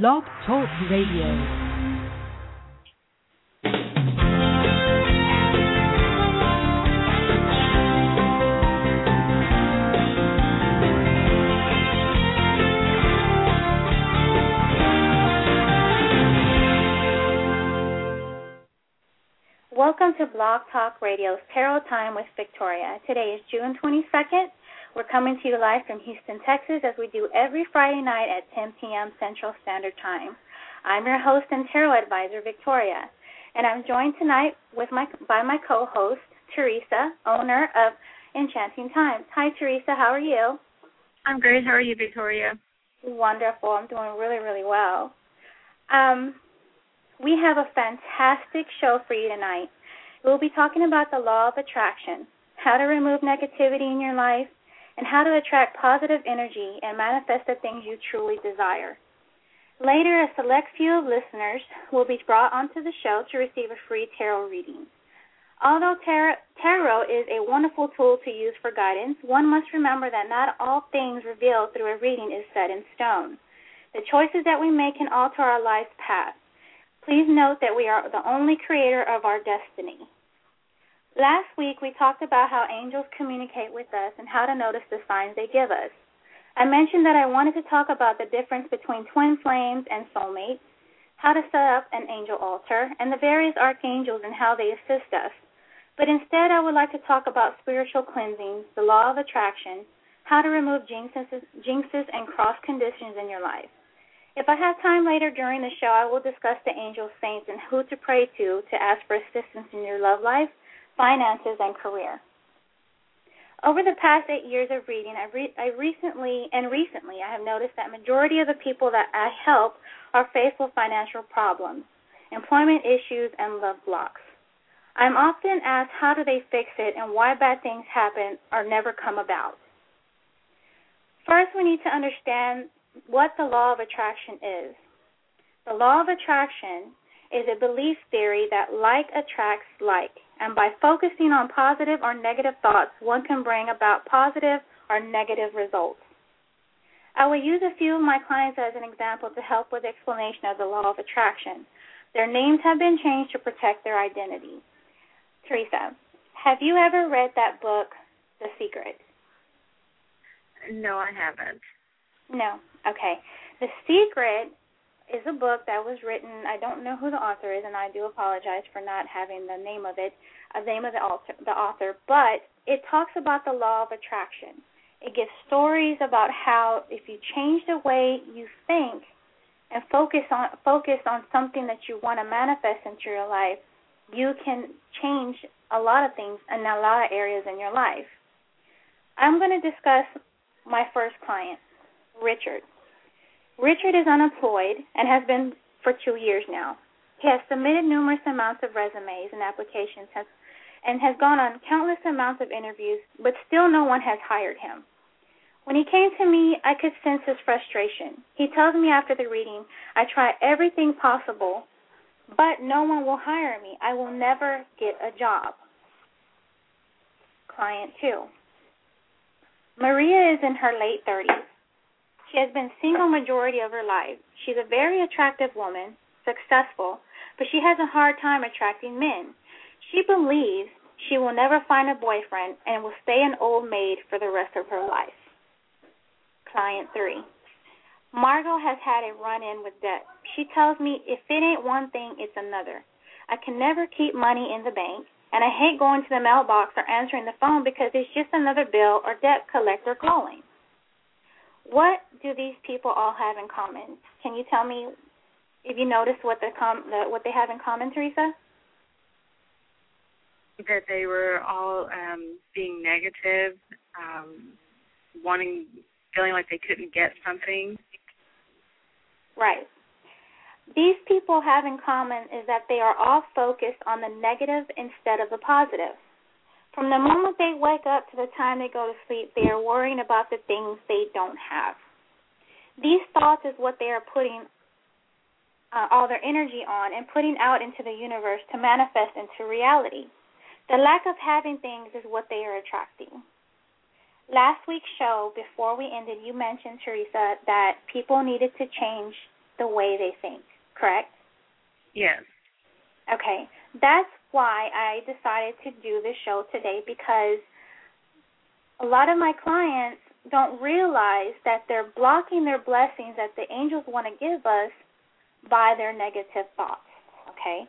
Blog Talk Radio. Welcome to Blog Talk Radio's Tarot Time with Victoria. Today is June 22nd. We're coming to you live from Houston, Texas, as we do every Friday night at 10 p.m. Central Standard Time. I'm your host and tarot advisor, Victoria, and I'm joined tonight with my by my co-host, Teresa, owner of Enchanting Times. Hi, Teresa. How are you? I'm great. How are you, Victoria? Wonderful. I'm doing really, really well. Um, we have a fantastic show for you tonight. We'll be talking about the law of attraction, how to remove negativity in your life, and how to attract positive energy and manifest the things you truly desire. Later, a select few of listeners will be brought onto the show to receive a free tarot reading. Although tarot is a wonderful tool to use for guidance, one must remember that not all things revealed through a reading is set in stone. The choices that we make can alter our life's path. Please note that we are the only creator of our destiny. Last week, we talked about how angels communicate with us and how to notice the signs they give us. I mentioned that I wanted to talk about the difference between twin flames and soulmates, how to set up an angel altar, and the various archangels and how they assist us. But instead, I would like to talk about spiritual cleansing, the law of attraction, how to remove jinxes, jinxes and cross conditions in your life. If I have time later during the show, I will discuss the angel saints and who to pray to to ask for assistance in your love life, finances, and career. Over the past eight years of reading, I, re- I recently and recently I have noticed that majority of the people that I help are faced with financial problems, employment issues, and love blocks. I'm often asked how do they fix it and why bad things happen or never come about. First, we need to understand what the law of attraction is. The law of attraction is a belief theory that like attracts like, and by focusing on positive or negative thoughts, one can bring about positive or negative results. I will use a few of my clients as an example to help with the explanation of the law of attraction. Their names have been changed to protect their identity. Teresa, have you ever read that book, The Secret? No, I haven't. No. Okay. The Secret is a book that was written. I don't know who the author is, and I do apologize for not having the name of it, uh, the name of the author, the author. But it talks about the law of attraction. It gives stories about how if you change the way you think and focus on focus on something that you want to manifest into your life, you can change a lot of things in a lot of areas in your life. I'm going to discuss my first client, Richard. Richard is unemployed and has been for two years now. He has submitted numerous amounts of resumes and applications has, and has gone on countless amounts of interviews, but still no one has hired him. When he came to me, I could sense his frustration. He tells me after the reading, I try everything possible, but no one will hire me. I will never get a job. Client 2. Maria is in her late 30s. She has been single majority of her life. She's a very attractive woman, successful, but she has a hard time attracting men. She believes she will never find a boyfriend and will stay an old maid for the rest of her life. Client 3. Margot has had a run in with debt. She tells me if it ain't one thing, it's another. I can never keep money in the bank, and I hate going to the mailbox or answering the phone because it's just another bill or debt collector calling. What do these people all have in common? Can you tell me if you notice what the, com- the what they have in common, Teresa? That they were all um, being negative, um, wanting, feeling like they couldn't get something. Right. These people have in common is that they are all focused on the negative instead of the positive. From the moment they wake up to the time they go to sleep, they are worrying about the things they don't have. These thoughts is what they are putting uh, all their energy on and putting out into the universe to manifest into reality. The lack of having things is what they are attracting. Last week's show, before we ended, you mentioned, Teresa, that people needed to change the way they think, correct? Yes. Okay. That's why I decided to do this show today because a lot of my clients don't realize that they're blocking their blessings that the angels want to give us by their negative thoughts. Okay?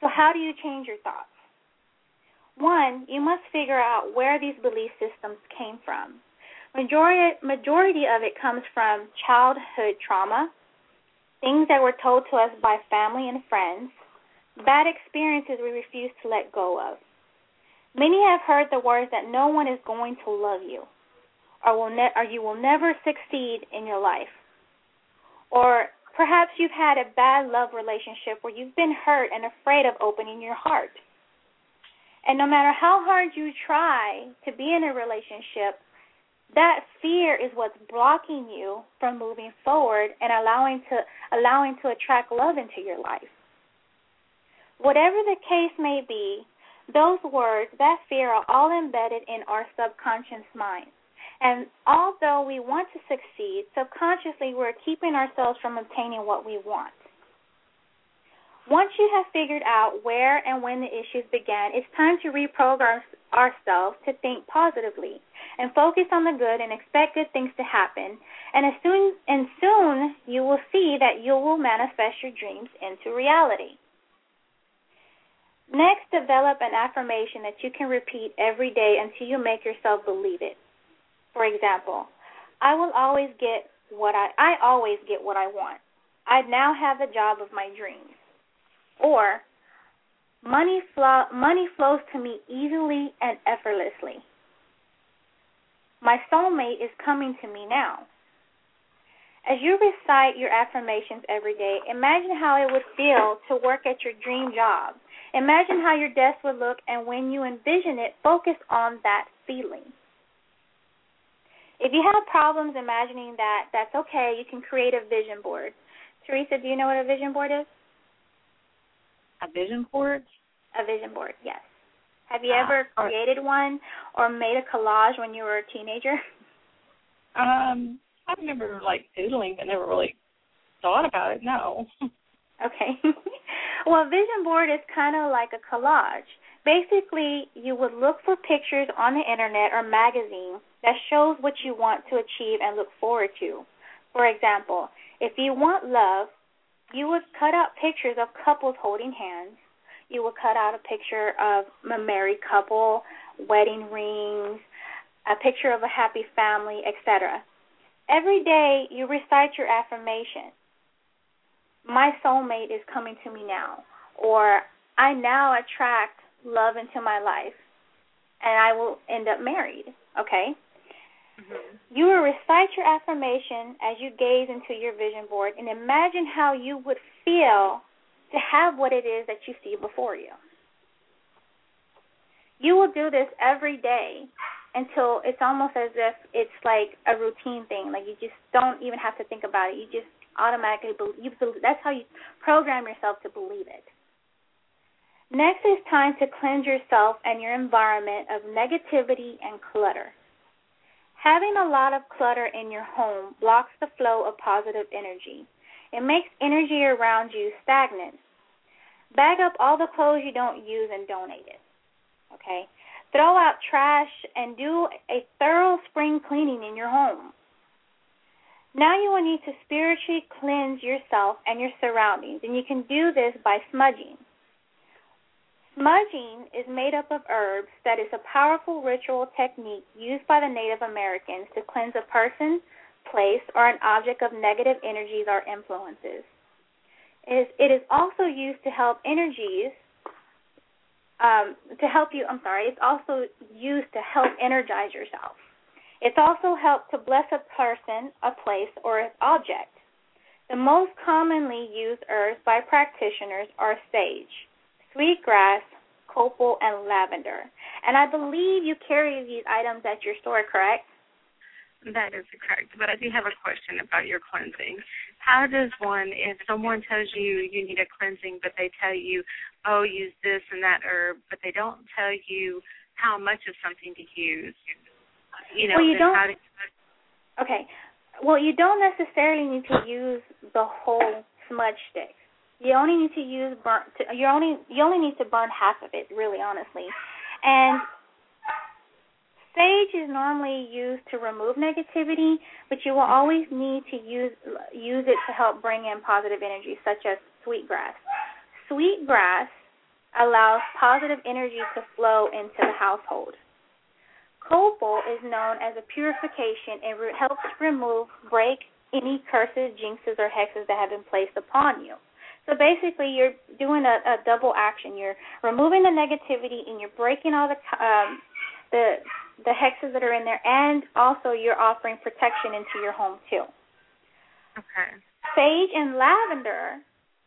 So, how do you change your thoughts? One, you must figure out where these belief systems came from. Majority, majority of it comes from childhood trauma, things that were told to us by family and friends, bad experiences we refuse to let go of. Many have heard the words that no one is going to love you, or, will ne- or you will never succeed in your life. Or perhaps you've had a bad love relationship where you've been hurt and afraid of opening your heart. And no matter how hard you try to be in a relationship, that fear is what's blocking you from moving forward and allowing to allowing to attract love into your life. Whatever the case may be, those words, that fear are all embedded in our subconscious mind. And although we want to succeed, subconsciously we're keeping ourselves from obtaining what we want. Once you have figured out where and when the issues began, it's time to reprogram ourselves to think positively and focus on the good and expect good things to happen. And as soon and soon you will see that you will manifest your dreams into reality. Next, develop an affirmation that you can repeat every day until you make yourself believe it. For example, I will always get what I I always get what I want. I now have the job of my dreams. Or money flow money flows to me easily and effortlessly. My soulmate is coming to me now. As you recite your affirmations every day, imagine how it would feel to work at your dream job. Imagine how your desk would look, and when you envision it, focus on that feeling. If you have problems imagining that, that's okay. You can create a vision board. Teresa, do you know what a vision board is? A vision board? A vision board, yes. Have you uh, ever created one or made a collage when you were a teenager? Um, I remember like doodling, but never really thought about it. No. okay. well, vision board is kind of like a collage. Basically, you would look for pictures on the internet or magazine that shows what you want to achieve and look forward to. For example, if you want love, you would cut out pictures of couples holding hands. You would cut out a picture of a married couple, wedding rings, a picture of a happy family, etc. Every day you recite your affirmation. My soulmate is coming to me now. Or I now attract love into my life and I will end up married. Okay? Mm-hmm. You will recite your affirmation as you gaze into your vision board and imagine how you would feel to have what it is that you see before you. You will do this every day until it's almost as if it's like a routine thing. Like you just don't even have to think about it. You just automatically. You that's how you program yourself to believe it. Next is time to cleanse yourself and your environment of negativity and clutter. Having a lot of clutter in your home blocks the flow of positive energy. It makes energy around you stagnant. Bag up all the clothes you don't use and donate it. Okay? Throw out trash and do a thorough spring cleaning in your home. Now you will need to spiritually cleanse yourself and your surroundings, and you can do this by smudging. Smudging is made up of herbs that is a powerful ritual technique used by the Native Americans to cleanse a person, place, or an object of negative energies or influences. It is also used to help energies um, to help you. I'm sorry. It's also used to help energize yourself. It's also helped to bless a person, a place, or an object. The most commonly used herbs by practitioners are sage, sweetgrass, copal, and lavender. And I believe you carry these items at your store, correct? That is correct. But I do have a question about your cleansing. How does one, if someone tells you you need a cleansing, but they tell you, oh, use this and that herb, but they don't tell you how much of something to use, you know, well, you don't. To... Okay. well, you don't necessarily need to use the whole smudge stick. You only need to use burn. To, you only you only need to burn half of it, really, honestly. And sage is normally used to remove negativity, but you will always need to use use it to help bring in positive energy, such as sweetgrass. Sweetgrass allows positive energy to flow into the household. Copal is known as a purification and re- helps remove, break any curses, jinxes, or hexes that have been placed upon you. So basically, you're doing a, a double action. You're removing the negativity and you're breaking all the um, the the hexes that are in there, and also you're offering protection into your home too. Okay. Sage and lavender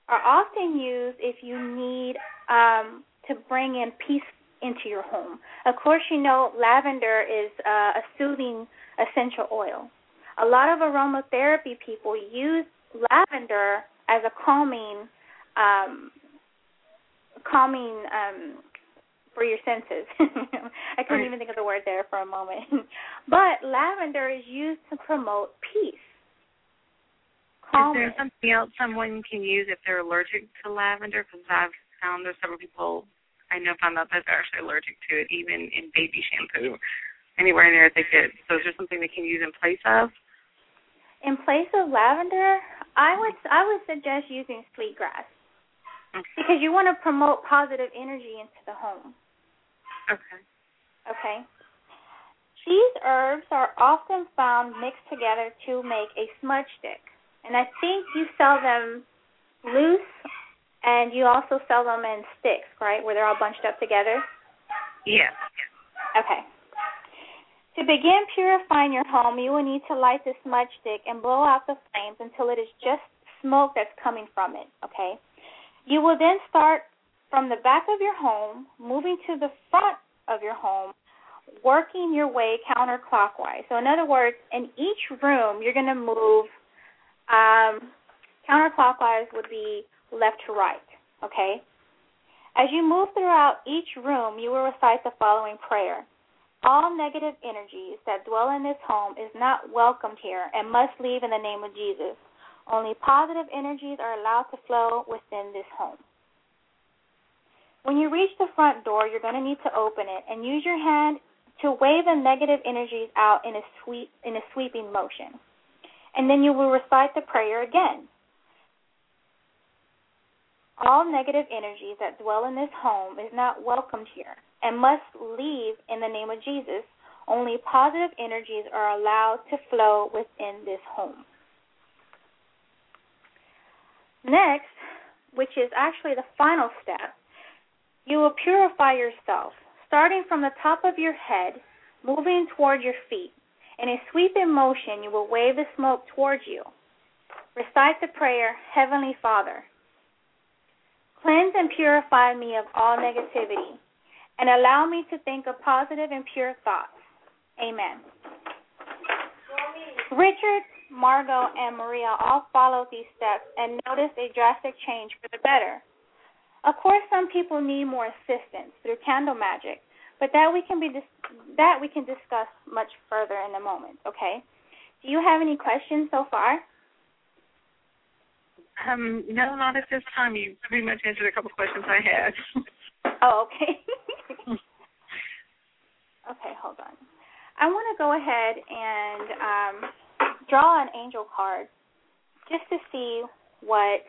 are often used if you need um, to bring in peace into your home. Of course, you know lavender is uh, a soothing essential oil. A lot of aromatherapy people use lavender as a calming, um, calming um, for your senses. I couldn't even think of the word there for a moment. but lavender is used to promote peace. Calmness. Is there something else someone can use if they're allergic to lavender? Because I've found there's several people I know found out that they're actually allergic to it, even in baby shampoo. Anywhere in there they get. So is there something they can use in place of? In place of lavender, I would I would suggest using sweetgrass Okay. because you want to promote positive energy into the home. Okay. Okay. These herbs are often found mixed together to make a smudge stick. And I think you sell them loose and you also sell them in sticks, right? Where they're all bunched up together. Yes. Okay. To begin purifying your home, you will need to light the smudge stick and blow out the flames until it is just smoke that's coming from it, okay? You will then start from the back of your home, moving to the front of your home, working your way counterclockwise. So, in other words, in each room, you're going to move um, counterclockwise would be left to right, okay? As you move throughout each room, you will recite the following prayer. All negative energies that dwell in this home is not welcomed here and must leave in the name of Jesus. Only positive energies are allowed to flow within this home. When you reach the front door, you're going to need to open it and use your hand to wave the negative energies out in a sweep in a sweeping motion. And then you will recite the prayer again. All negative energies that dwell in this home is not welcomed here and must leave in the name of Jesus. Only positive energies are allowed to flow within this home. Next, which is actually the final step, you will purify yourself, starting from the top of your head, moving toward your feet. In a sweeping motion, you will wave the smoke towards you. Recite the prayer, Heavenly Father, cleanse and purify me of all negativity, and allow me to think of positive and pure thoughts. Amen. Richard, Margot, and Maria all followed these steps and noticed a drastic change for the better. Of course, some people need more assistance through candle magic, but that we can be dis- that we can discuss much further in a moment. Okay? Do you have any questions so far? Um, no, not at this time. You pretty much answered a couple questions I had. Oh, okay. okay, hold on. I want to go ahead and um, draw an angel card just to see what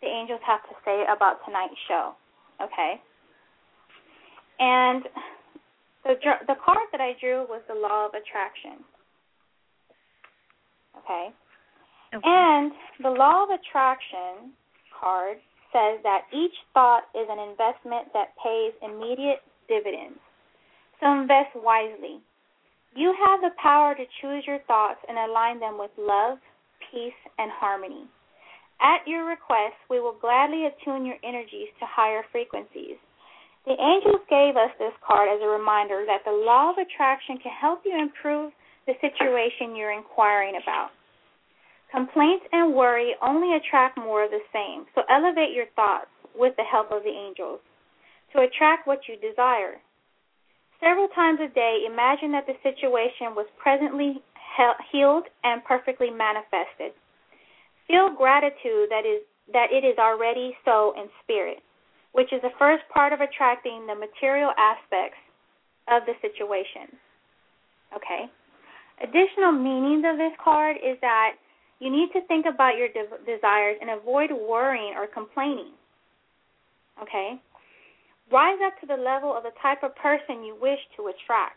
the angels have to say about tonight's show. Okay. And the the card that I drew was the law of attraction. Okay. Okay. And the law of attraction card says that each thought is an investment that pays immediate dividends. So invest wisely. You have the power to choose your thoughts and align them with love, peace, and harmony. At your request, we will gladly attune your energies to higher frequencies. The angels gave us this card as a reminder that the law of attraction can help you improve the situation you're inquiring about. Complaints and worry only attract more of the same, so elevate your thoughts with the help of the angels to attract what you desire. Several times a day, imagine that the situation was presently healed and perfectly manifested. Feel gratitude that is that it is already so in spirit, which is the first part of attracting the material aspects of the situation. Okay. Additional meanings of this card is that you need to think about your de- desires and avoid worrying or complaining. Okay? Rise up to the level of the type of person you wish to attract.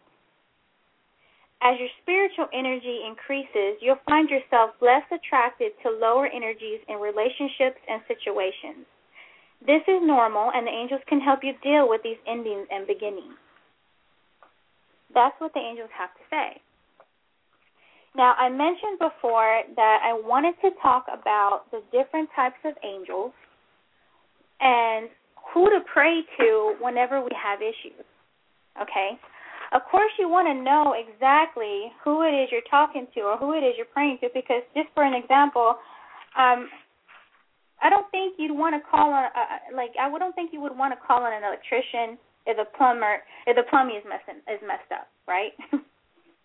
As your spiritual energy increases, you'll find yourself less attracted to lower energies in relationships and situations. This is normal, and the angels can help you deal with these endings and beginnings. That's what the angels have to say. Now, I mentioned before that I wanted to talk about the different types of angels and who to pray to whenever we have issues. Okay? Of course, you want to know exactly who it is you're talking to or who it is you're praying to, because just for an example, um, I don't think you'd want to call on, uh, like, I don't think you would want to call on an electrician if the plumber, if the plumbing is messing is messed up, right?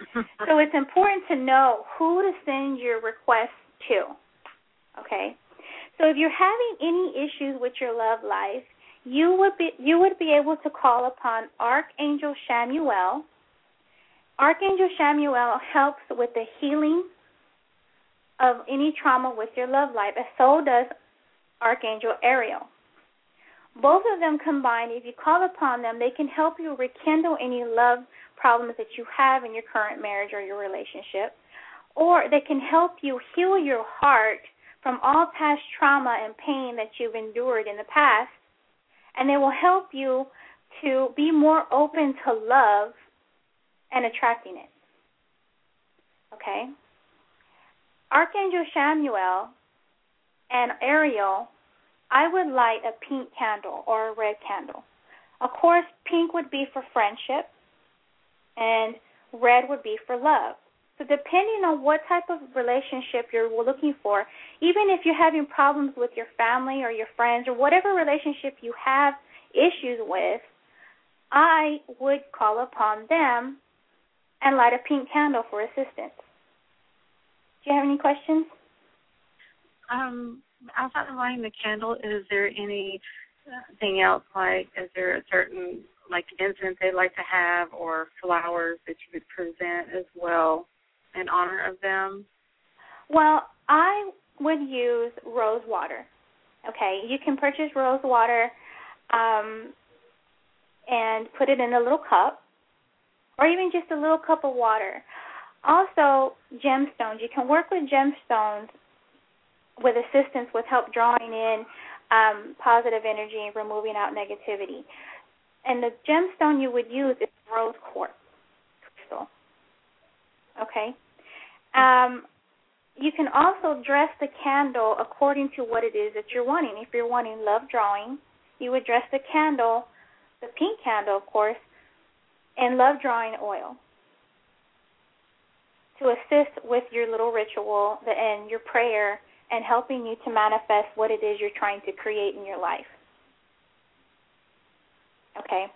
so it's important to know who to send your request to. Okay? So if you're having any issues with your love life, you would be you would be able to call upon Archangel Chamuel. Archangel Chamuel helps with the healing of any trauma with your love life, as so does Archangel Ariel. Both of them combined, if you call upon them, they can help you rekindle any love problems that you have in your current marriage or your relationship, or they can help you heal your heart from all past trauma and pain that you've endured in the past and they will help you to be more open to love and attracting it. Okay? Archangel Chamuel and Ariel, I would light a pink candle or a red candle. Of course, pink would be for friendship, and red would be for love. So, depending on what type of relationship you're looking for, even if you're having problems with your family or your friends or whatever relationship you have issues with, I would call upon them and light a pink candle for assistance. Do you have any questions? Um, outside of lighting the candle, is there anything else like is there a certain like incense they'd like to have or flowers that you would present as well? in honor of them? Well, I would use rose water. Okay, you can purchase rose water um, and put it in a little cup, or even just a little cup of water. Also, gemstones. You can work with gemstones with assistance with help drawing in um, positive energy and removing out negativity. And the gemstone you would use is rose quartz crystal. Okay. Um, you can also dress the candle according to what it is that you're wanting. If you're wanting love drawing, you would dress the candle, the pink candle, of course, in love drawing oil to assist with your little ritual and your prayer and helping you to manifest what it is you're trying to create in your life. Okay.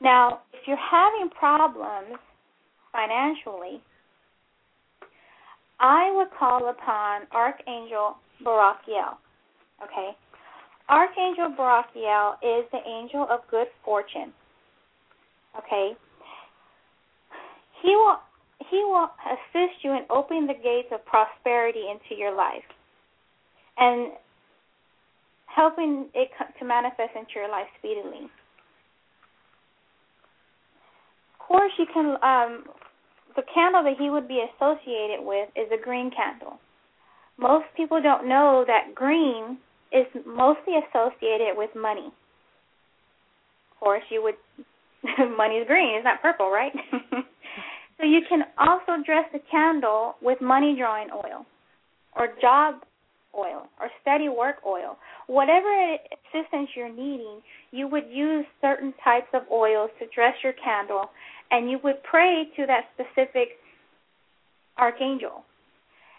Now, if you're having problems financially, I would call upon Archangel Barachiel. Okay? Archangel Barachiel is the angel of good fortune. Okay? He will he will assist you in opening the gates of prosperity into your life and helping it to manifest into your life speedily. Of course, you can um, the candle that he would be associated with is a green candle. Most people don't know that green is mostly associated with money. Of course, you would money is green, it's not purple, right? so you can also dress the candle with money drawing oil or job oil or steady work oil. Whatever assistance you're needing, you would use certain types of oils to dress your candle and you would pray to that specific archangel.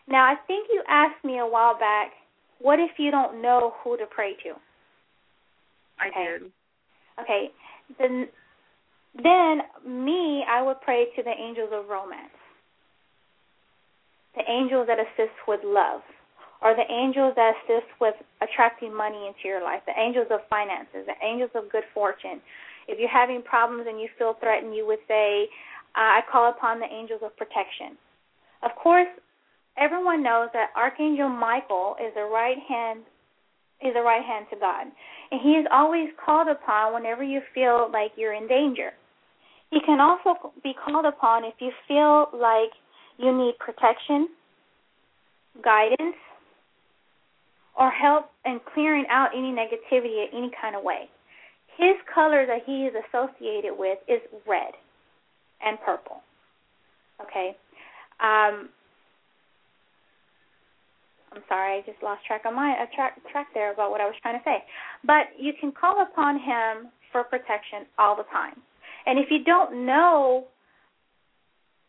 Now, I think you asked me a while back, what if you don't know who to pray to? I okay. did. Okay. Then, then me, I would pray to the angels of romance. the angels that assist with love, or the angels that assist with attracting money into your life, the angels of finances, the angels of good fortune. If you're having problems and you feel threatened, you would say, uh, I call upon the angels of protection. Of course, everyone knows that Archangel Michael is a right hand is a right hand to God. And he is always called upon whenever you feel like you're in danger. He can also be called upon if you feel like you need protection, guidance, or help in clearing out any negativity in any kind of way. His color that he is associated with is red and purple. Okay? Um, I'm sorry, I just lost track of my uh, track track there about what I was trying to say. But you can call upon him for protection all the time. And if you don't know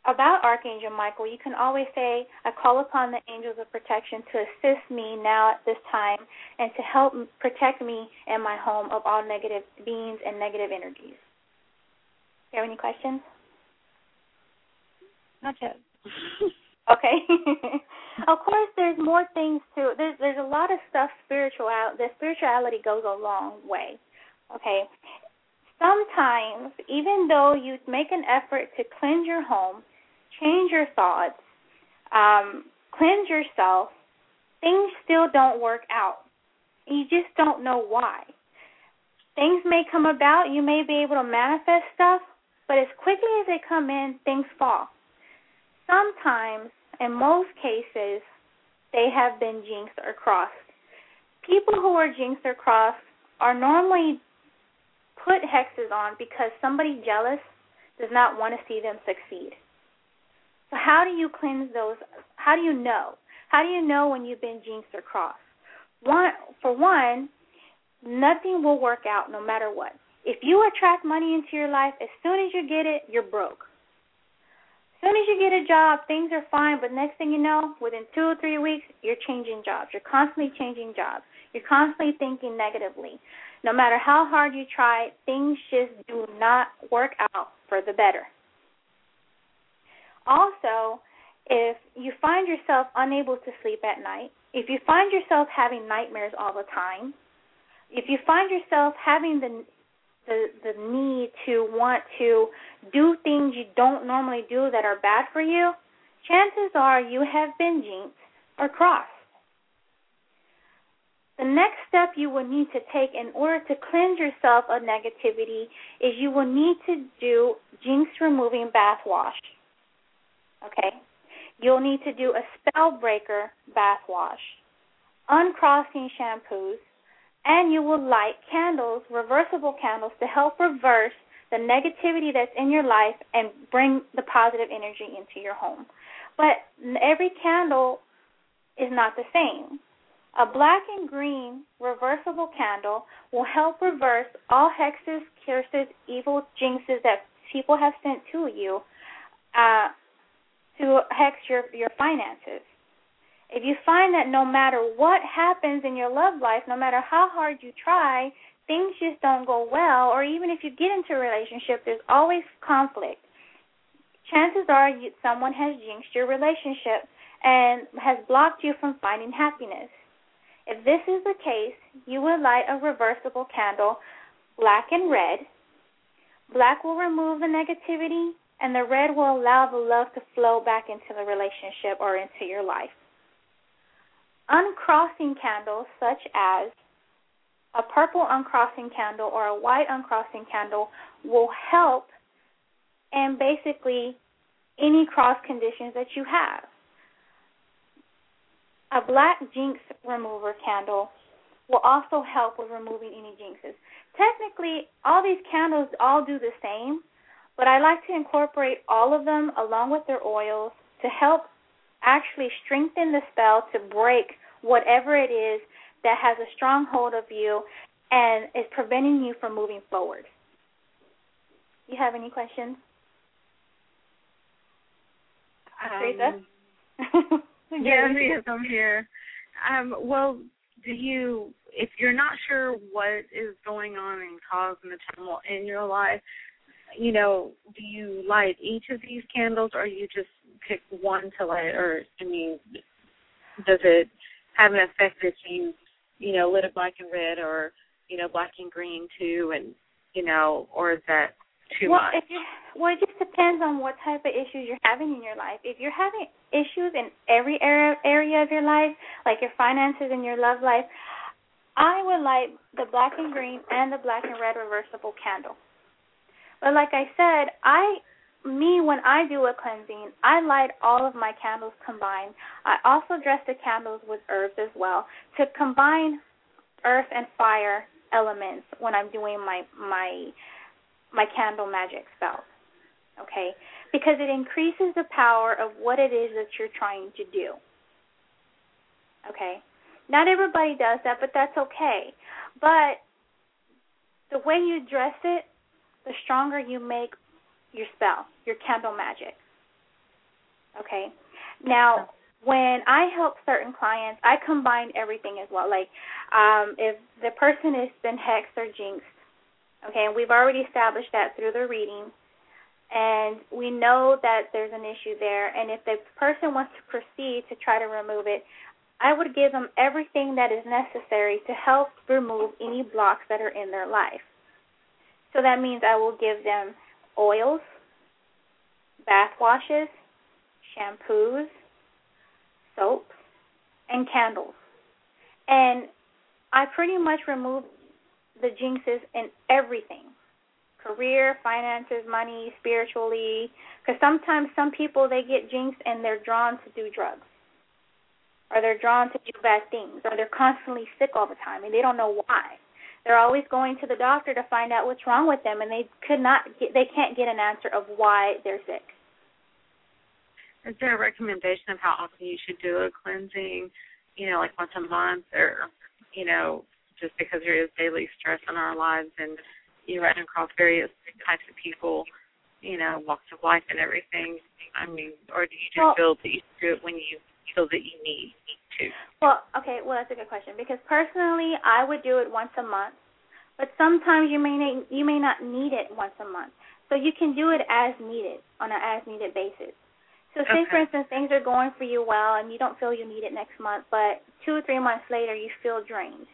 about Archangel Michael, you can always say, I call upon the angels of protection to assist me now at this time and to help protect me and my home of all negative beings and negative energies. Do you have any questions? Not yet. Okay. of course, there's more things to. There's there's a lot of stuff spiritual. The spirituality goes a long way. Okay. Sometimes, even though you make an effort to cleanse your home, change your thoughts, um, cleanse yourself, things still don't work out. You just don't know why. Things may come about. You may be able to manifest stuff, but as quickly as they come in, things fall. Sometimes in most cases, they have been jinxed or crossed. People who are jinxed or crossed are normally put hexes on because somebody jealous does not want to see them succeed. So how do you cleanse those? How do you know? How do you know when you've been jinxed or crossed? One, for one, nothing will work out no matter what. If you attract money into your life, as soon as you get it, you're broke As soon as you get a job, things are fine, but next thing you know, within two or three weeks, you're changing jobs. You're constantly changing jobs. You're constantly thinking negatively. No matter how hard you try, things just do not work out for the better. Also, if you find yourself unable to sleep at night, if you find yourself having nightmares all the time, if you find yourself having the the the need to want to do things you don't normally do that are bad for you, chances are you have been jinxed or crossed. The next step you will need to take in order to cleanse yourself of negativity is you will need to do jinx removing bath wash. Okay? You'll need to do a spell breaker bath wash, uncrossing shampoos, and you will light candles, reversible candles, to help reverse the negativity that's in your life and bring the positive energy into your home. But every candle is not the same. A black and green reversible candle will help reverse all hexes, curses, evil jinxes that people have sent to you uh, to hex your your finances. If you find that no matter what happens in your love life, no matter how hard you try, things just don't go well, or even if you get into a relationship, there's always conflict. Chances are you, someone has jinxed your relationship and has blocked you from finding happiness. If this is the case, you would light a reversible candle, black and red. Black will remove the negativity, and the red will allow the love to flow back into the relationship or into your life. Uncrossing candles, such as a purple uncrossing candle or a white uncrossing candle, will help and basically any cross conditions that you have. A black jinx remover candle will also help with removing any jinxes. Technically, all these candles all do the same, but I like to incorporate all of them along with their oils to help actually strengthen the spell to break whatever it is that has a strong hold of you and is preventing you from moving forward. You have any questions? Um, yes, yes, I'm here. Um, well, do you, if you're not sure what is going on and causing the turmoil in your life, you know, do you light each of these candles, or you just pick one to light, or I mean, does it have an effect if you, you know, lit a black and red, or you know, black and green too, and you know, or is that too well, much? If you, well, it just depends on what type of issues you're having in your life. If you're having issues in every area area of your life, like your finances and your love life, I would light the black and green and the black and red reversible candle. But like I said, I me when I do a cleansing, I light all of my candles combined. I also dress the candles with herbs as well to combine earth and fire elements when I'm doing my my my candle magic spell. Okay? Because it increases the power of what it is that you're trying to do. Okay? Not everybody does that, but that's okay. But the way you dress it, the stronger you make your spell, your candle magic. Okay? Now, when I help certain clients, I combine everything as well. Like, um, if the person has been hexed or jinxed, okay, and we've already established that through the reading, and we know that there's an issue there, and if the person wants to proceed to try to remove it, I would give them everything that is necessary to help remove any blocks that are in their life. So that means I will give them oils, bath washes, shampoos, soaps, and candles. And I pretty much remove the jinxes in everything career, finances, money, spiritually. Because sometimes some people, they get jinxed and they're drawn to do drugs. Or they're drawn to do bad things. Or they're constantly sick all the time and they don't know why. They're always going to the doctor to find out what's wrong with them and they could not get, they can't get an answer of why they're sick. Is there a recommendation of how often you should do a cleansing? You know, like once a month, or you know, just because there is daily stress in our lives and you run across various types of people, you know, walks of life and everything. I mean, or do you just well, feel that you do it when you feel that you need to? Well, okay, well that's a good question because personally I would do it once a month, but sometimes you may not, you may not need it once a month. So you can do it as needed on an as needed basis. So say okay. for instance things are going for you well and you don't feel you need it next month, but two or three months later you feel drained.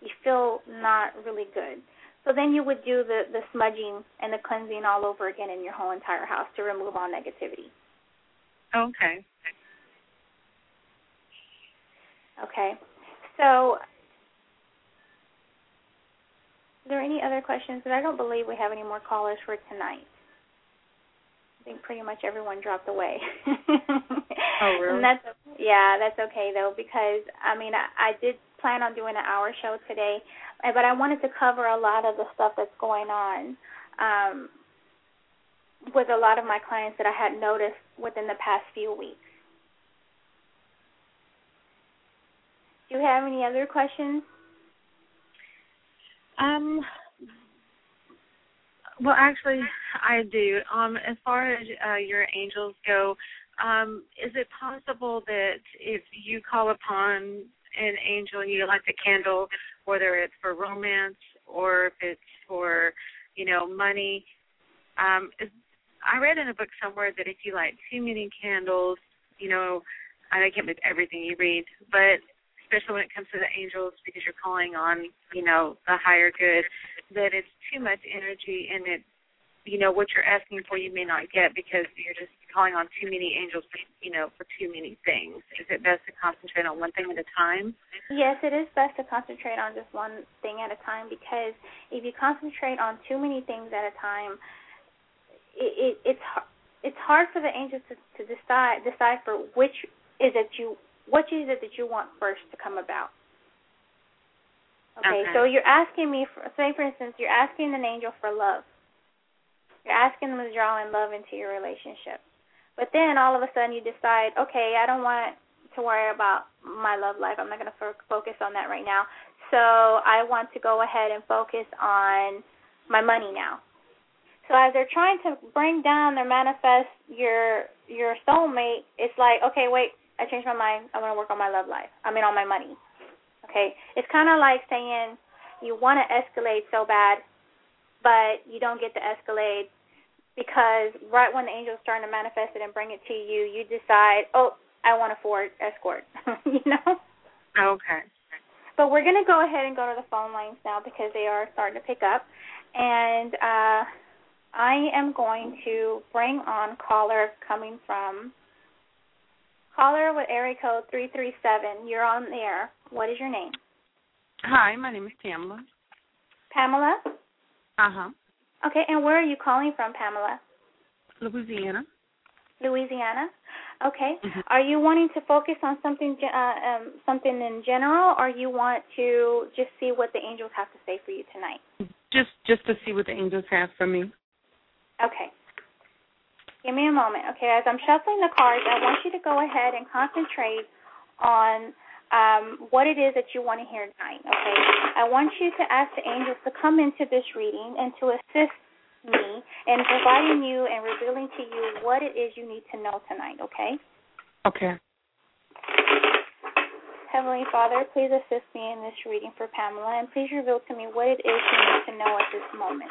You feel not really good. So then you would do the, the smudging and the cleansing all over again in your whole entire house to remove all negativity. Okay. Okay. So is there any other questions? But I don't believe we have any more callers for tonight. I think pretty much everyone dropped away. oh, really? And that's yeah, that's okay though because I mean I, I did plan on doing an hour show today, but I wanted to cover a lot of the stuff that's going on um, with a lot of my clients that I had noticed within the past few weeks. Do you have any other questions? Um, well, actually, I do. Um, as far as uh, your angels go, um, is it possible that if you call upon an angel and you light the candle, whether it's for romance or if it's for, you know, money, um, is, I read in a book somewhere that if you light too many candles, you know, I can't believe everything you read, but especially when it comes to the angels because you're calling on, you know, the higher good, that it's too much energy and it you know, what you're asking for you may not get because you're just calling on too many angels you know, for too many things. Is it best to concentrate on one thing at a time? Yes, it is best to concentrate on just one thing at a time because if you concentrate on too many things at a time, it, it it's it's hard for the angels to, to decide decipher which is it you which is it that you want first to come about. Okay, okay. so you're asking me for say for instance you're asking an angel for love. You're asking them to draw in love into your relationship. But then all of a sudden you decide, okay, I don't want to worry about my love life. I'm not going to f- focus on that right now. So I want to go ahead and focus on my money now. So as they're trying to bring down or manifest your your soulmate, it's like, okay, wait, I changed my mind. I want to work on my love life. I mean, on my money. Okay, it's kind of like saying you want to Escalade so bad, but you don't get to Escalade because right when the angel's starting to manifest it and bring it to you, you decide, oh, I want a Ford Escort, you know? Okay. But we're going to go ahead and go to the phone lines now because they are starting to pick up. And uh, I am going to bring on caller coming from caller with area code 337. You're on the air. What is your name? Hi, my name is Pamela. Pamela? Uh huh. Okay, and where are you calling from, Pamela? Louisiana. Louisiana. Okay. Mhm. Are you wanting to focus on something uh, um, something in general, or you want to just see what the angels have to say for you tonight? Just just to see what the angels have for me. Okay. Give me a moment. Okay, as I'm shuffling the cards, I want you to go ahead and concentrate on um, what it is that you want to hear tonight. Okay. I want you to ask the angels to come into this reading and to assist me in providing you and revealing to you what it is you need to know tonight. Okay. Okay. Heavenly Father, please assist me in this reading for Pamela, and please reveal to me what it is you need to know at this moment.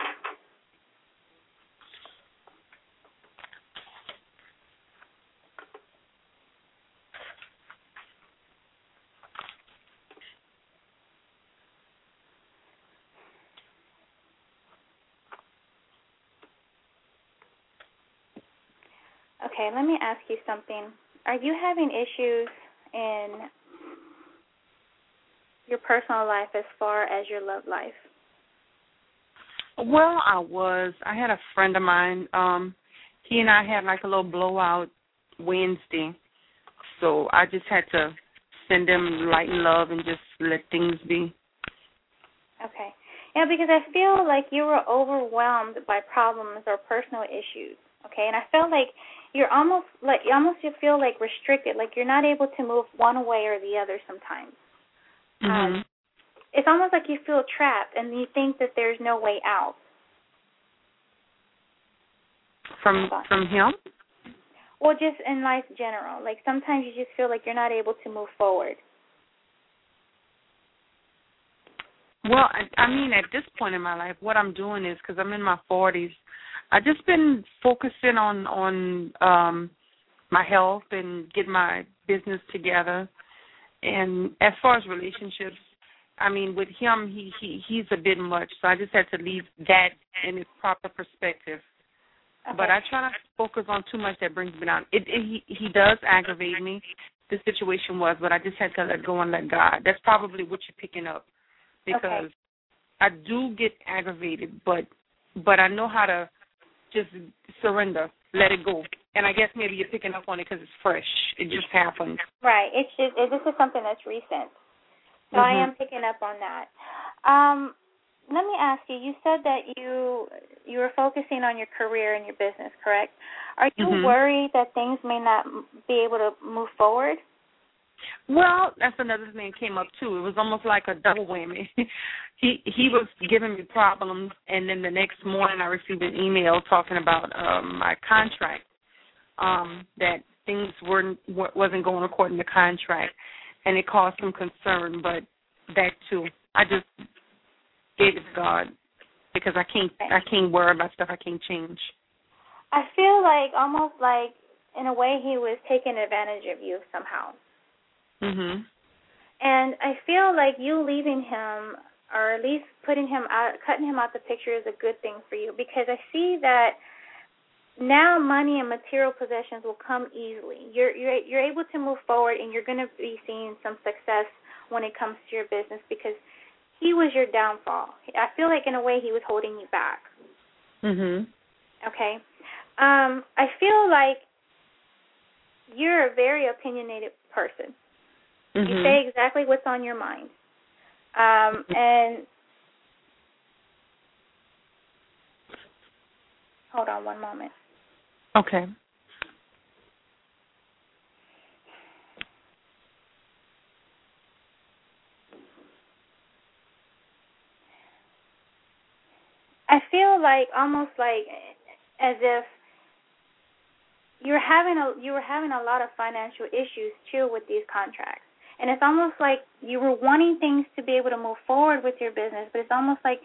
Okay, let me ask you something. Are you having issues in your personal life as far as your love life? Well, I was. I had a friend of mine. Um, he and I had like a little blowout Wednesday, so I just had to send him light and love and just let things be. Okay. Yeah, because I feel like you were overwhelmed by problems or personal issues. Okay, and I felt like you're almost like you almost you feel like restricted, like you're not able to move one way or the other sometimes. Mhm. Um, it's almost like you feel trapped and you think that there's no way out. from from him. Well, just in life general. Like sometimes you just feel like you're not able to move forward. Well, I, I mean, at this point in my life, what I'm doing is because I'm in my 40s, I just been focusing on on um my health and get my business together. And as far as relationships, I mean, with him, he he he's a bit much, so I just had to leave that in its proper perspective. Okay. But I try not to focus on too much that brings me down. It, it he he does aggravate me. The situation was, but I just had to let go and let God. That's probably what you're picking up because I do get aggravated, but but I know how to just surrender, let it go. And I guess maybe you're picking up on it because it's fresh. It just happened. Right. It's just it, this is something that's recent. So I Mhm. am picking up on that. Um, let me ask you. You said that you you were focusing on your career and your business, correct? Are you Mhm. worried that things may not be able to move forward? Well, that's another thing that came up too. It was almost like a double whammy. he he was giving me problems, and then the next morning I received an email talking about um my contract. Um, that things weren't wa- wasn't going according to contract, and it caused some concern. But that too, I just gave it to God because I can't I can't worry about stuff I can't change. I feel like almost like in a way he was taking advantage of you somehow. Mhm. And I feel like you leaving him or at least putting him out cutting him out the picture is a good thing for you because I see that now money and material possessions will come easily. You're you're you're able to move forward and you're going to be seeing some success when it comes to your business because he was your downfall. I feel like in a way he was holding you back. Mhm. Okay. Um, I feel like you're a very opinionated person. You Mhm. say exactly what's on your mind. Um, and hold on one moment. Okay. I feel like almost like as if you're having a you were having a lot of financial issues too with these contracts. And it's almost like you were wanting things to be able to move forward with your business, but it's almost like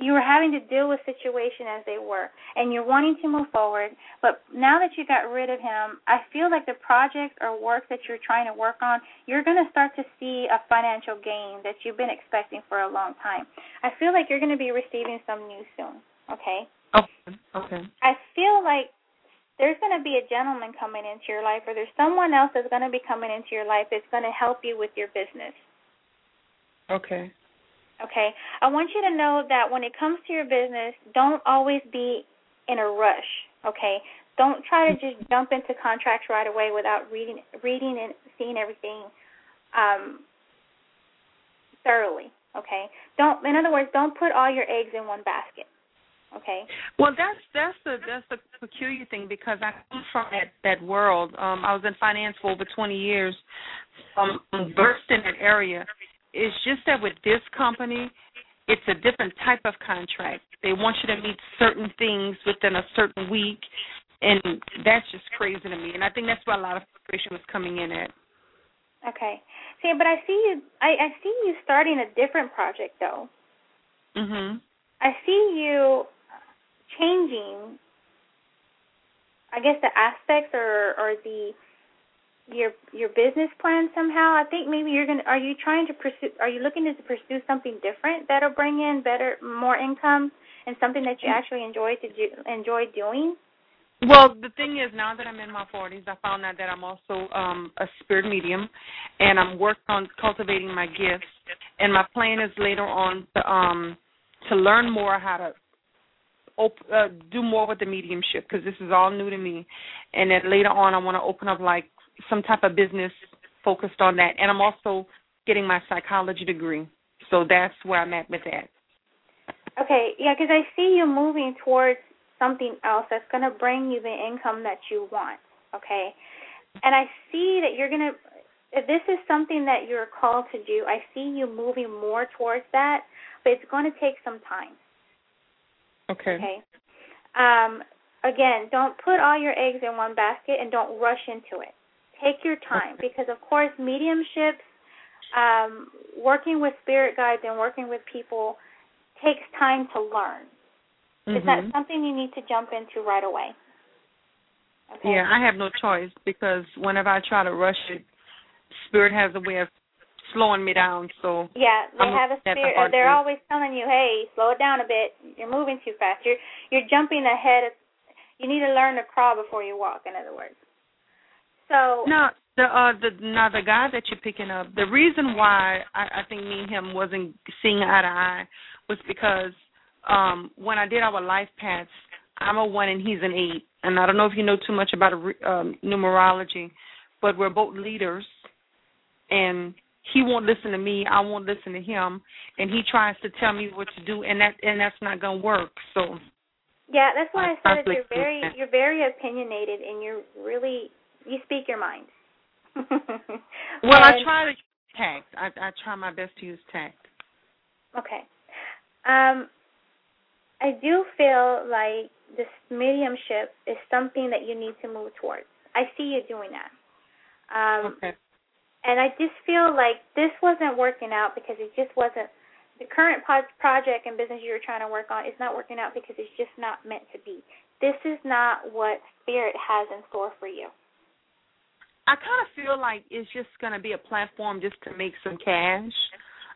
you were having to deal with situation as they were and you're wanting to move forward. But now that you got rid of him i feel like the project or work that you're trying to work on you're going to start to see a financial gain that you've been expecting for a long time. I feel like you're going to be receiving some news soon okay? Okay okay. I feel like there's going to be a gentleman coming into your life or there's someone else that's going to be coming into your life that's going to help you with your business okay Okay? I want you to know that when it comes to your business, don't always be in a rush, okay? Don't try to just jump into contracts right away without reading reading and seeing everything um thoroughly, okay? Don't in other words, don't put all your eggs in one basket. Okay. Well, that's that's the that's the peculiar thing because I come from that that world. Um, I was in finance for over 20 years. Um, versed in that area, it's just that with this company, it's a different type of contract. They want you to meet certain things within a certain week, and that's just crazy to me. And I think that's why a lot of frustration was coming in at. Okay. See, but I see you. I, I see you starting a different project though. Mhm. I see you changing. I guess the aspects or or the your your business plan somehow. I think maybe you're gonna. Are you trying to pursue? Are you looking to pursue something different that'll bring in better, more income, and something that you Mm-hmm. actually enjoy to do, enjoy doing? Well, the thing is, now that I'm in my 40s, I found out that I'm also um, a spirit medium, and I'm working on cultivating my gifts. And my plan is later on to um, to learn more how to op- uh, do more with the mediumship because this is all new to me. And then later on, I want to open up like some type of business focused on that. And I'm also getting my psychology degree, so that's where I'm at with that. Okay, yeah, because I see you moving towards something else that's going to bring you the income that you want. Okay, and I see that you're going to. If this is something that you're called to do, I see you moving more towards that, but it's going to take some time. Okay. Okay. Um, again, don't put all your eggs in one basket and don't rush into it. Take your time because, of course, mediumships, um, working with spirit guides and working with people takes time to learn. It's not Mhm. something you need to jump into right away. Okay. Yeah, I have no choice because whenever I try to rush it, spirit has a way of slowing me down. So Yeah, they I'm have a looking at the spirit. They're way. always telling you, "Hey, slow it down a bit. You're moving too fast. You're you're jumping ahead. Of, you need to learn to crawl before you walk." In other words. So now the uh the now the guy that you're picking up, the reason why I, I think me and him wasn't seeing eye to eye was because um when I did our life paths, I'm a one and he's an eight, and I don't know if you know too much about um, numerology, but we're both leaders, and he won't listen to me, I won't listen to him, and he tries to tell me what to do, and that and that's not gonna work. So Yeah, that's why I said that you're very you're very opinionated and you're really you speak your mind. well, I try to use tact. I I try my best to use tact. Okay. Um I do feel like this mediumship is something that you need to move towards. I see you doing that. Um Okay. And I just feel like this wasn't working out because it just wasn't the current pod- project and business you were trying to work on is not working out because it's just not meant to be. This is not what spirit has in store for you. I kind of feel like it's just going to be a platform just to make some cash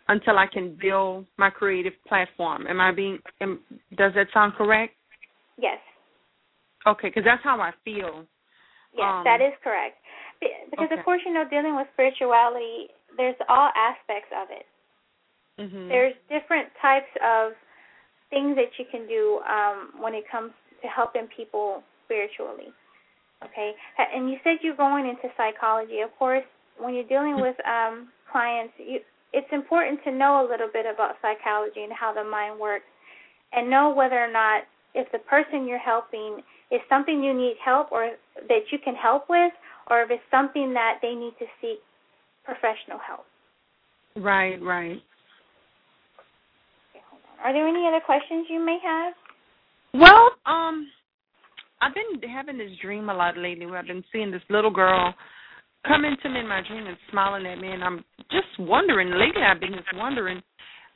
until I can build my creative platform. Am I being? Am, does that sound correct? Yes. Okay, because that's how I feel. Yes, Um, that is correct. Be- Because okay. of course, you know, dealing with spirituality, there's all aspects of it. hmm There's different types of things that you can do um, when it comes to helping people spiritually. Okay, and you said you're going into psychology. Of course, when you're dealing with um, clients, you, it's important to know a little bit about psychology and how the mind works, and know whether or not if the person you're helping is something you need help or that you can help with, or if it's something that they need to seek professional help. Right, right. Okay. Are there any other questions you may have? Well, um, I've been having this dream a lot lately where I've been seeing this little girl come into me in my dream and smiling at me, and I'm just wondering. Lately, I've been just wondering.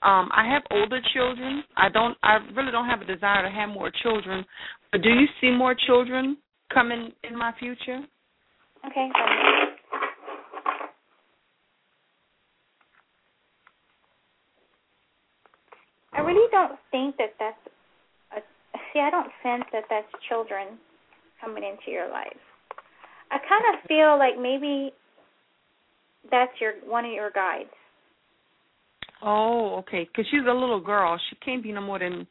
Um, I have older children. I don't. I really don't have a desire to have more children. But do you see more children coming in my future? Okay. I really don't think that that's a, see. I don't sense that that's children coming into your life. I kind of feel like maybe that's your one of your guides. Oh, okay. Because she's a little girl. She can't be no more than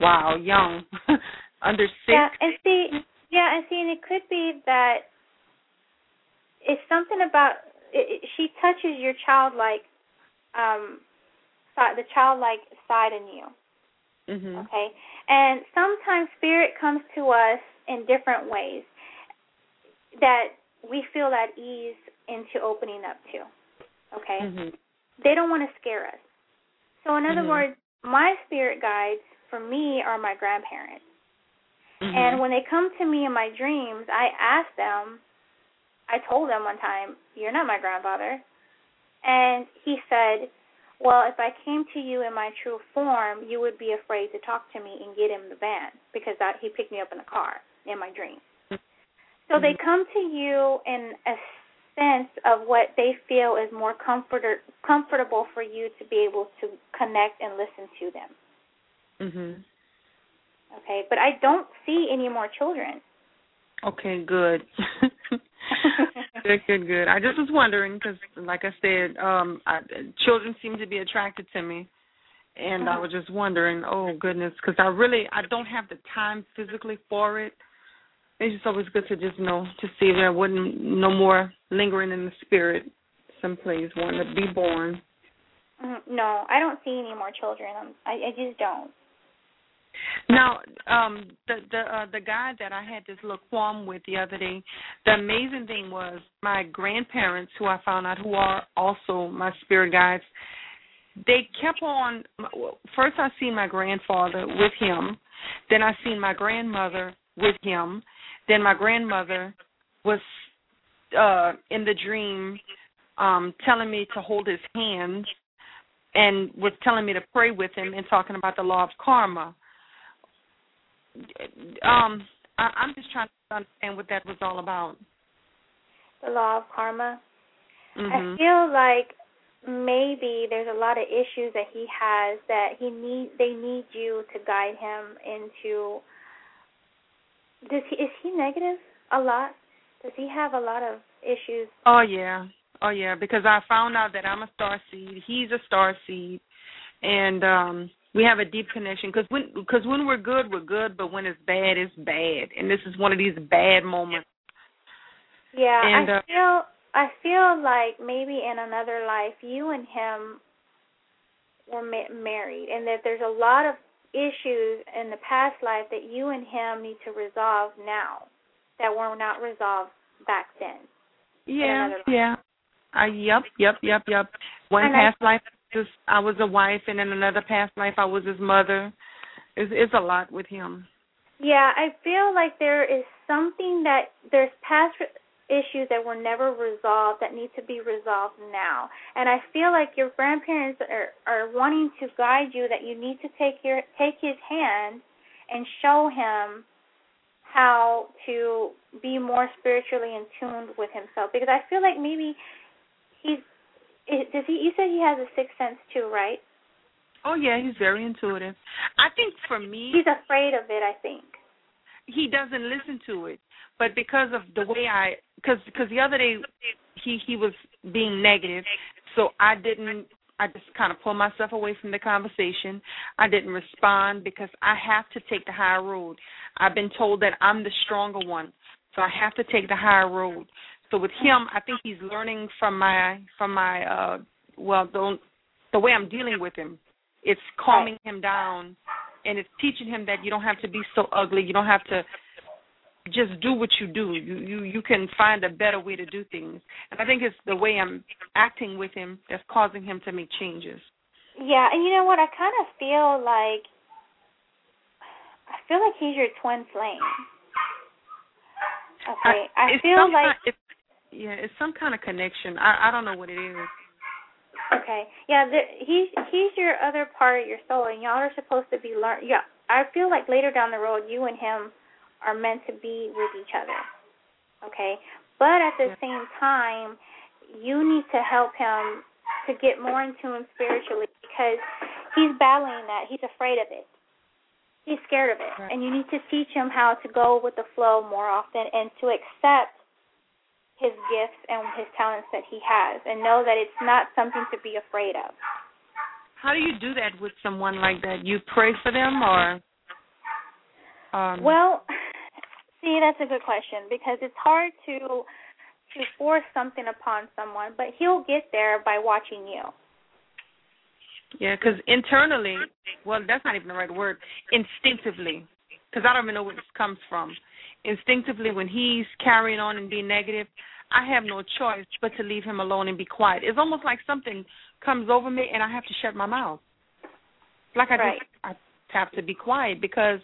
wow, young, under six. Yeah, and see, yeah, and see, and it could be that it's something about it, it, she touches your childlike, um, the childlike side in you. Mm-hmm. Okay, and sometimes spirit comes to us in different ways that we feel at ease into opening up to. Okay, Mm-hmm. they don't want to scare us. So, in other Mhm. words, my spirit guides for me are my grandparents. Mm-hmm. And when they come to me in my dreams, I ask them, I told them one time, You're not my grandfather. And he said, Well, if I came to you in my true form, you would be afraid to talk to me and get in the van because that, he picked me up in the car in my dream. So they come to you in a sense of what they feel is more comforter, comfortable for you to be able to connect and listen to them. Mhm. Okay, but I don't see any more children. Okay, good. good, good, good. I just was wondering because, like I said, um, I, children seem to be attracted to me, and I Mhm. was just wondering, oh goodness, because I really I don't have the time physically for it. It's just always good to just know to see if there wasn't no more lingering in the spirit, someplace wanting to be born. Mhm. No, I don't see any more children. I'm, I, I just don't. Now, um, the the uh, the guy that I had this little qualm with the other day, the amazing thing was my grandparents, who I found out who are also my spirit guides. They kept on. First, I seen my grandfather with him. Then I seen my grandmother with him. Then my grandmother was uh in the dream um telling me to hold his hand and was telling me to pray with him and talking about the law of karma um I, I'm just trying to understand what that was all about. The law of karma. hmm I feel like maybe there's a lot of issues that he has that he need they need you to guide him into does he is he negative a lot? Does he have a lot of issues? Oh yeah, oh yeah. Because I found out that I'm a star seed. He's a star seed, and um we have a deep connection. Because when because when we're good, we're good. But when it's bad, it's bad. And this is one of these bad moments. Yeah, And, I uh, feel I feel like maybe in another life you and him were ma- married, and that there's a lot of issues in the past life that you and him need to resolve now that were not resolved back then. Yeah, yeah. I yep, yep, yep, yep. One And I- past life, just I was a wife, and in another past life, I was his mother. It's it's a lot with him. Yeah, I feel like there is something that there's past issues that were never resolved that need to be resolved now. And I feel like your grandparents are are wanting to guide you that you need to take your take his hand and show him how to be more spiritually in tune with himself because I feel like maybe he's does he you said he has a sixth sense too, right? Oh yeah, he's very intuitive. I think for me, He's afraid of it, I think. he doesn't listen to it, but because of the way I, because because the other day he he was being negative, so I didn't. I just kind of pulled myself away from the conversation. I didn't respond because I have to take the high road. I've been told that I'm the stronger one, so I have to take the high road. So with him, I think he's learning from my from my uh well the the way I'm dealing with him. It's calming him down and it's teaching him that you don't have to be so ugly. You don't have to just do what you do. You you you can find a better way to do things. And I think it's the way I'm acting with him that's causing him to make changes. Yeah, and you know what? I kind of feel like I feel like he's your twin flame. Okay, I, it's feel like it's, yeah, it's some kind of connection. I I don't know what it is. Okay. Yeah, the, he's he's your other part of your soul, and y'all are supposed to be learn. Yeah, I feel like later down the road, you and him are meant to be with each other. Okay, but at the same time, you need to help him to get more in tune spiritually because he's battling that. He's afraid of it. He's scared of it, Right. and you need to teach him how to go with the flow more often and to accept his gifts and his talents that he has, and know that it's not something to be afraid of. How do you do that with someone like that? You pray for them, or um, Well, see, that's a good question because it's hard to to force something upon someone, but he'll get there by watching you. Yeah, because internally, well, that's not even the right word. Instinctively, because I don't even know where this comes from. Instinctively, when he's carrying on and being negative, I have no choice but to leave him alone and be quiet. It's almost like something comes over me and I have to shut my mouth. Like I Right. just I have to be quiet because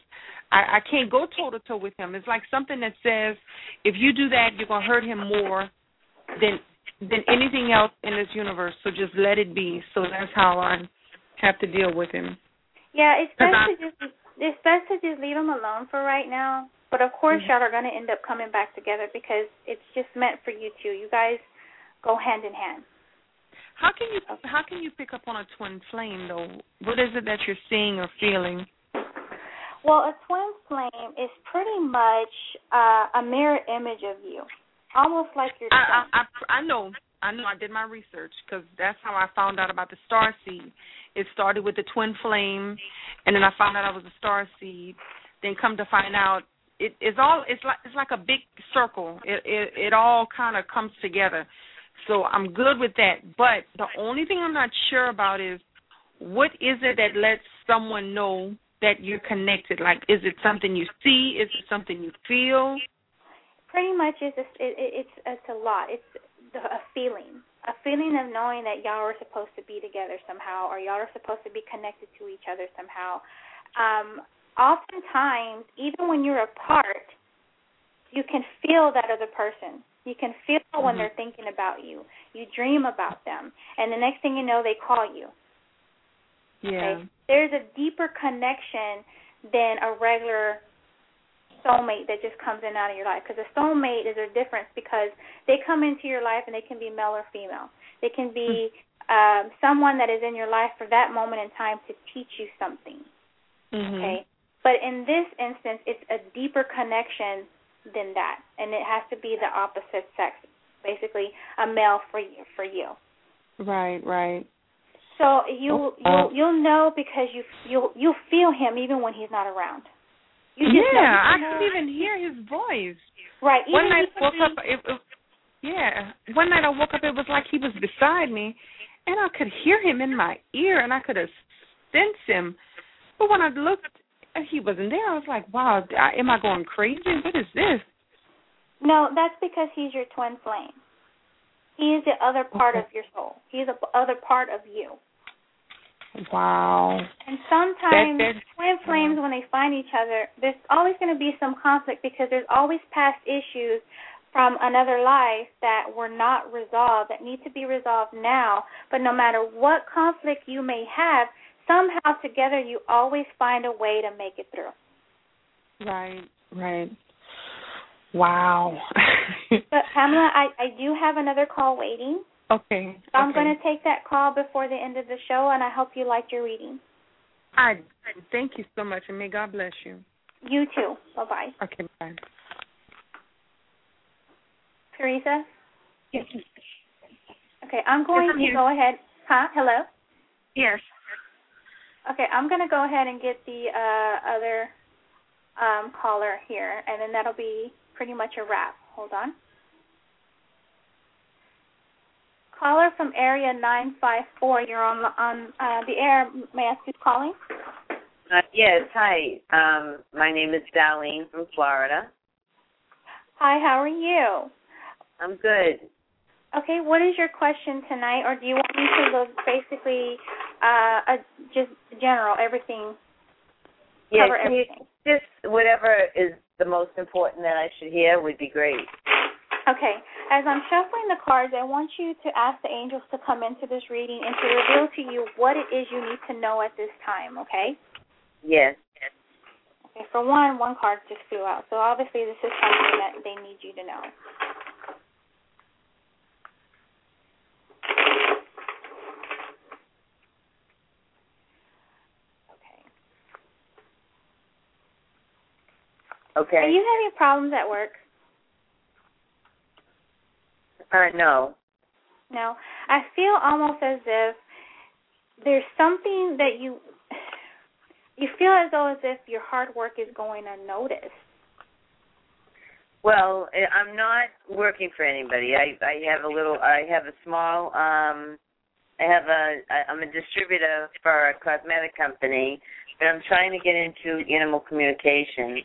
I, I can't go toe to toe with him. It's like something that says if you do that, you're gonna hurt him more than than anything else in this universe. So just let it be. So that's how I have to deal with him. Yeah, it's best I- to just it's best to just leave him alone for right now. But of course, Mhm. y'all are going to end up coming back together because it's just meant for you two. You guys go hand in hand. How can you how can you pick up on a twin flame though? What is it that you're seeing or feeling? Well, a twin flame is pretty much uh, a mirror image of you, almost like your I. I I, I know I know I did my research because that's how I found out about the star seed. It started with the twin flame, and then I found out I was a star seed. Then come to find out, it, it's all it's like it's like a big circle. It it, it all kind of comes together. So I'm good with that. But the only thing I'm not sure about is what is it that lets someone know that you're connected? Like, is it something you see? Is it something you feel? pretty much is a, it, it, it's it's a lot. It's a feeling, a feeling of knowing that y'all are supposed to be together somehow, or y'all are supposed to be connected to each other somehow. Um, oftentimes, even when you're apart, you can feel that other person. You can feel when Mhm. they're thinking about you. You dream about them, and the next thing you know, they call you. Yeah. Okay? There's a deeper connection than a regular soulmate that just comes in and out of your life. Because a soulmate is a difference because they come into your life and they can be male or female. They can be um, someone that is in your life for that moment in time to teach you something. Mhm. Okay, but in this instance, it's a deeper connection than that, and it has to be the opposite sex, basically a male for you. For you. Right, right. So you Uh, you'll you'll know because you you'll you'll feel him even when he's not around. You yeah, I can even hear his voice. right. One even night I woke up, it, it, yeah. One night I woke up, it was like he was beside me, and I could hear him in my ear, and I could have sensed him. But when I looked, he wasn't there. I was like, wow, I- am I going crazy? What is this? No, that's because he's your twin flame. He is the other part Okay. of your soul. He's the other part of you. Wow. And sometimes that- twin flames, when they find each other, there's always going to be some conflict because there's always past issues from another life that were not resolved that need to be resolved now. But no matter what conflict you may have, somehow together you always find a way to make it through. Right, right. Wow. But Pamela, I, I do have another call waiting. okay. So I'm okay. going to take that call before the end of the show, and I hope you liked your reading. I thank you so much, and may God bless you. You too. Bye bye. Okay, bye. Teresa? Yes. Okay, I'm going Yes, I'm to here. go ahead. Huh? Hello? Yes. Okay, I'm going to go ahead and get the uh, other um, caller here, and then that'll be pretty much a wrap. Hold on. Caller from area 954, you're on on uh, the air. May I ask who's calling? Uh, yes, hi. Um, my name is Darlene from Florida. Hi, how are you? I'm good. Okay, what is your question tonight, or do you want me to look basically uh, a, just general everything? Yeah, cover can you everything. just whatever is the most important that I should hear would be great. Okay. As I'm shuffling the cards, I want you to ask the angels to come into this reading and to reveal to you what it is you need to know at this time, okay? Yes. Okay, for one, one card just flew out. So obviously this is something that they need you to know. Okay. Okay. Are you having problems at work? Uh, no. No. I feel almost as if there's something that you you feel as though as if your hard work is going unnoticed. Well, I- I'm not working for anybody. I I have a little. I have a small. um I have a I'm a distributor for a cosmetic company, but I'm trying to get into animal communication.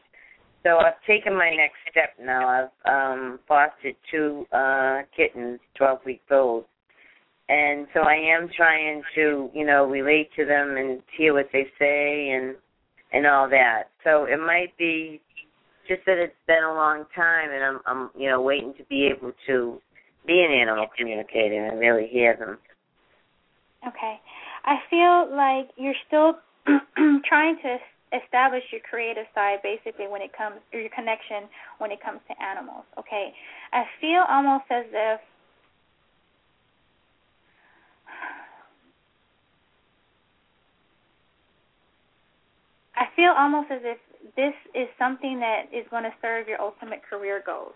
So I've taken my next step now. I've um fostered two uh kittens, 12 weeks old. And so I am trying to, you know, relate to them and hear what they say and and all that. So it might be just that it's been a long time and I'm I'm you know waiting to be able to be an animal communicator and really hear them. Okay. I feel like you're still trying to establish your creative side basically when it comes or your connection when it comes to animals, okay? I feel almost as if I feel almost as if this is something that is going to serve your ultimate career goals.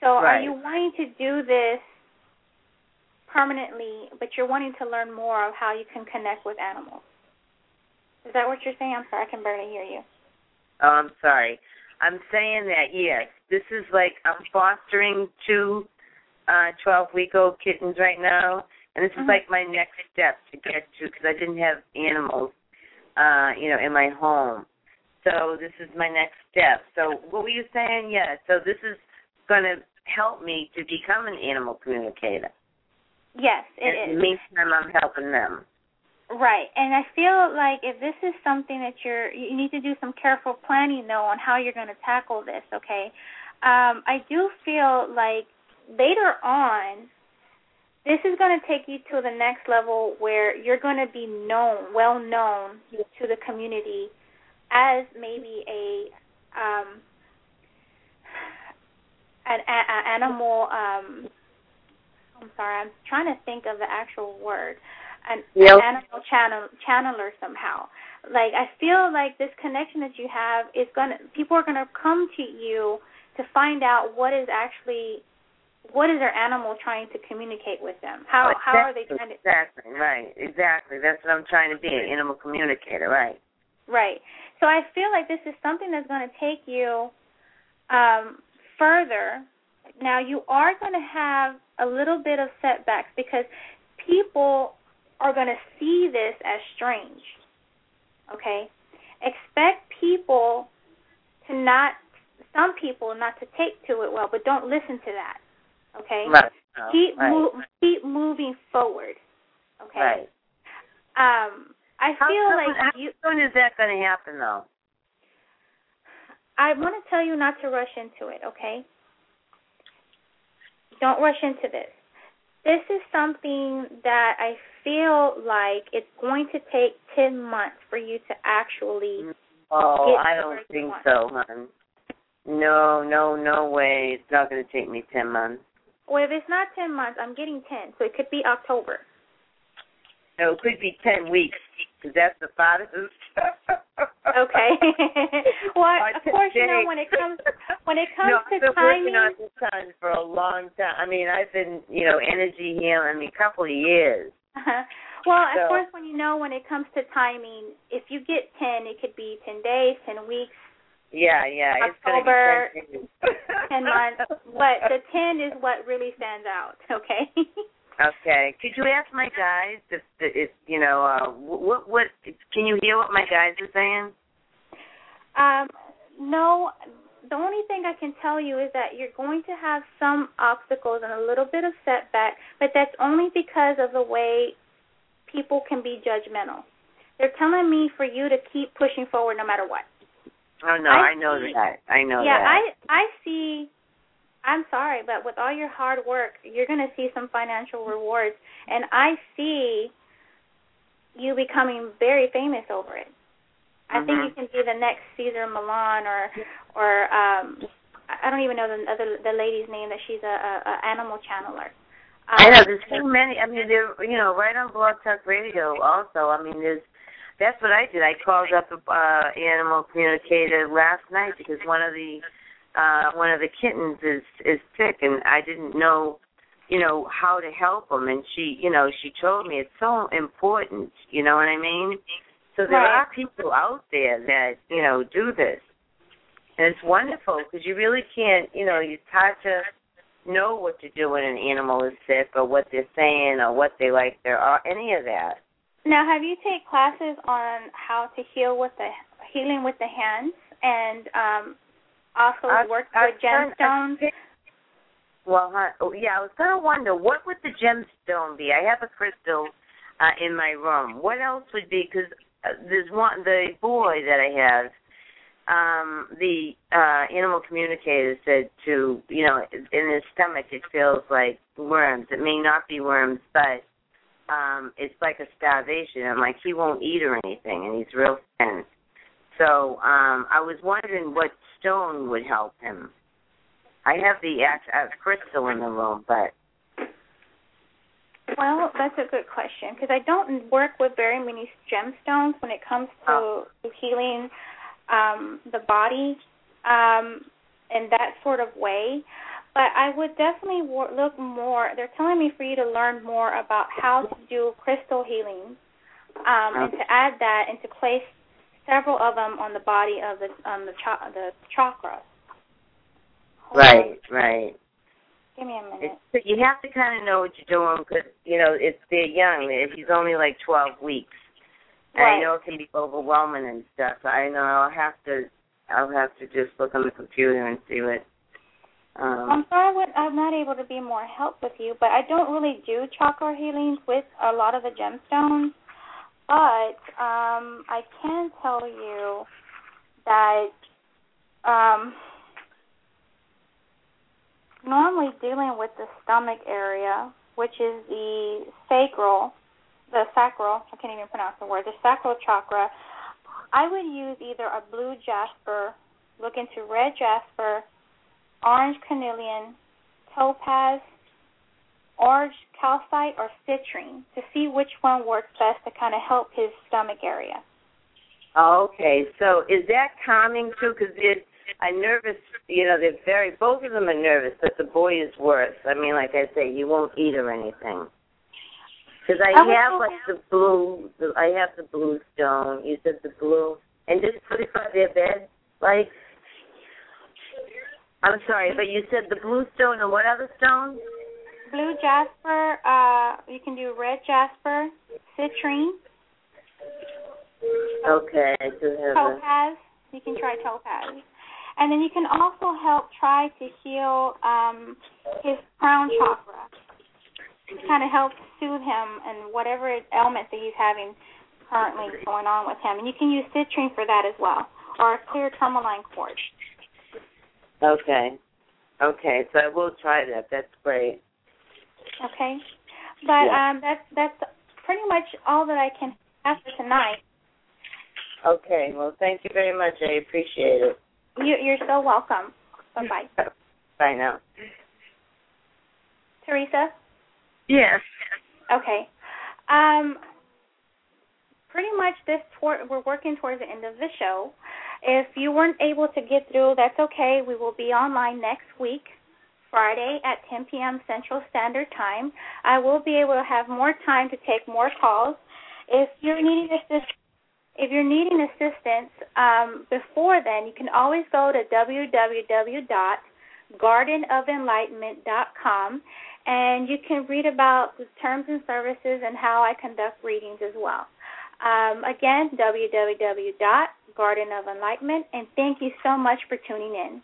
So are you wanting to do this permanently, but you're wanting to learn more of how you can connect with animals? Is that what you're saying? I'm sorry, I can barely hear you. Oh, I'm sorry. I'm saying that yes, this is like I'm fostering two uh 12 week old kittens right now, and this is Mhm. like my next step to get to because I didn't have animals, uh, you know, in my home. So this is my next step. So what were you saying? Yeah. So this is going to help me to become an animal communicator. Yes, it in the meantime, I'm helping them. Right. And I feel like if this is something that you're you need to do some careful planning though on how you're going to tackle this, okay? Um I do feel like later on this is going to take you to the next level where you're going to be known, well known to the community as maybe a um an a, animal um I'm sorry, I'm trying to think of the actual word. An, Yep. an animal channel channeler somehow. Like I feel like this connection that you have is gonna people are gonna come to you to find out what is actually what is their animal trying to communicate with them? How how are they trying to Exactly, right. Exactly. That's what I'm trying to be, an animal communicator, right. Right. So I feel like this is something that's going to take you um, further. Now you are going to have a little bit of setbacks because people are going to see this as strange. Okay? Expect people to not some people not to take to it well, but don't listen to that. Okay? Right. Oh, Keep right. mo- keep moving forward. Okay? Right. Um I How feel soon, like how you soon is that going to happen, though? I want to tell you not to rush into it, okay? Don't rush into this. This is something that I feel like it's going to take 10 months for you to actually. Oh, I don't think want. so, hon. No, no, no way. It's not going to take me 10 months. Well, if it's not 10 months, I'm getting 10, so it could be October. No, it could be 10 weeks, because that's the farthest. Okay. well, Or of course, you know when it comes when it comes no, to I've been timing. working on this time for a long time. I mean, I've been, you know, energy healing. I mean, a couple of years. Well, of course, when you know when it comes to timing, if you get 10, it could be 10 days, 10 weeks, Yeah, yeah. It's going to October, be 10 10 months. But the 10 is what really stands out, okay? Okay. Could you ask my guys if, if you know, uh, what, what, can you hear what my guys are saying? um, no, the only thing I can tell you is that you're going to have some obstacles and a little bit of setback, but that's only because of the way people can be judgmental. They're telling me for you to keep pushing forward no matter what. Oh, no, I I, know see- that. I know yeah, that. Yeah, I I see I'm sorry, but with all your hard work, you're going to see some financial rewards, and I see you becoming very famous over it. I think mm-hmm. you can be the next Cesar Millan or or um I don't even know the other the lady's name that she's a, a, a animal channeler. Um, I know there's so many. I mean, they're you know right on Blog Talk Radio. Also, I mean, there's that's what I did. I called up a uh, animal communicator last night because one of the uh one of the kittens is is sick, and I didn't know you know how to help him. And she you know she told me it's so important. You know what I mean? So there Right. are people out there that you know do this, and it's wonderful because you really can't. You know, it's hard to know what to do when an animal is sick or what they're saying or what they like there or any of that. Now, have you take classes on how to heal with the healing with the hands and um also I've- work with I've gemstones? Well, huh, oh, yeah, I was gonna wonder what would the gemstone be. I have a crystal uh, in my room. What else would be? Because uh, there's one the boy that I have. Um, the uh, animal communicator said to you know in his stomach it feels like worms. It may not be worms, but um it's like a starvation. I'm like he won't eat or anything, and he's real thin. So um I was wondering what stone would help him. I have the act- uh, crystal in the room, but Well, that's a good question because I don't work with very many gemstones when it comes to, Oh. to healing um, the body um, in that sort of way. But I would definitely wor- look more. They're telling me for you to learn more about how to do crystal healing um, and to add that and to place several of them on the body of the on the cha- the chakra. Hold on. right, right. Give me a minute. It's, you have to kind of know what you're doing because you know it's they're young. If he's only like 12 weeks. Right. I know it can be overwhelming and stuff. I know I'll have to I'll have to just look on the computer and see what. I'm Um, sorry what, I'm not able to be more help with you, but I don't really do chakra healings with a lot of the gemstones. But um, I can tell you that um, normally dealing with the stomach area, which is the sacral, the sacral, I can't even pronounce the word, the sacral chakra, I would use either a blue jasper, look into red jasper, orange carnelian, topaz, orange calcite, or citrine to see which one works best to kind of help his stomach area. okay, so is that calming too? Because they're a nervous. You know, they're very. Both of them are nervous, but the boy is worse. I mean, like I say, he won't eat or anything. Because I I have like the blue. The, I have the blue stone. You said the blue, and just put it by their bed, like. I'm sorry, but you said the blue stone and what other stone? Blue jasper, uh, you can do red jasper, citrine, Okay, I do have a. topaz. You can try topaz. And then you can also help try to heal um, his crown chakra. To kind of help soothe him and whatever ailment that he's having currently going on with him. And you can use citrine for that as well, or a clear tourmaline quartz. Okay. Okay, so I will try that. That's great. Okay, but Yeah. um, that's that's pretty much all that I can have for tonight. Okay, well, thank you very much. I appreciate it. You, you're so welcome. Bye bye, Bye now. Teresa. Yes. Okay. Um, pretty much this we're working towards the end of the show. If you weren't able to get through, that's okay. We will be online next week, Friday at 10 p.m. Central Standard Time. I will be able to have more time to take more calls. If you're needing assistance, if you're needing assistance um, before then, you can always go to www.gardenofenlightenment.com and you can read about the terms and services and how I conduct readings as well. Um, again, www.gardenofenlightenment, and thank you so much for tuning in.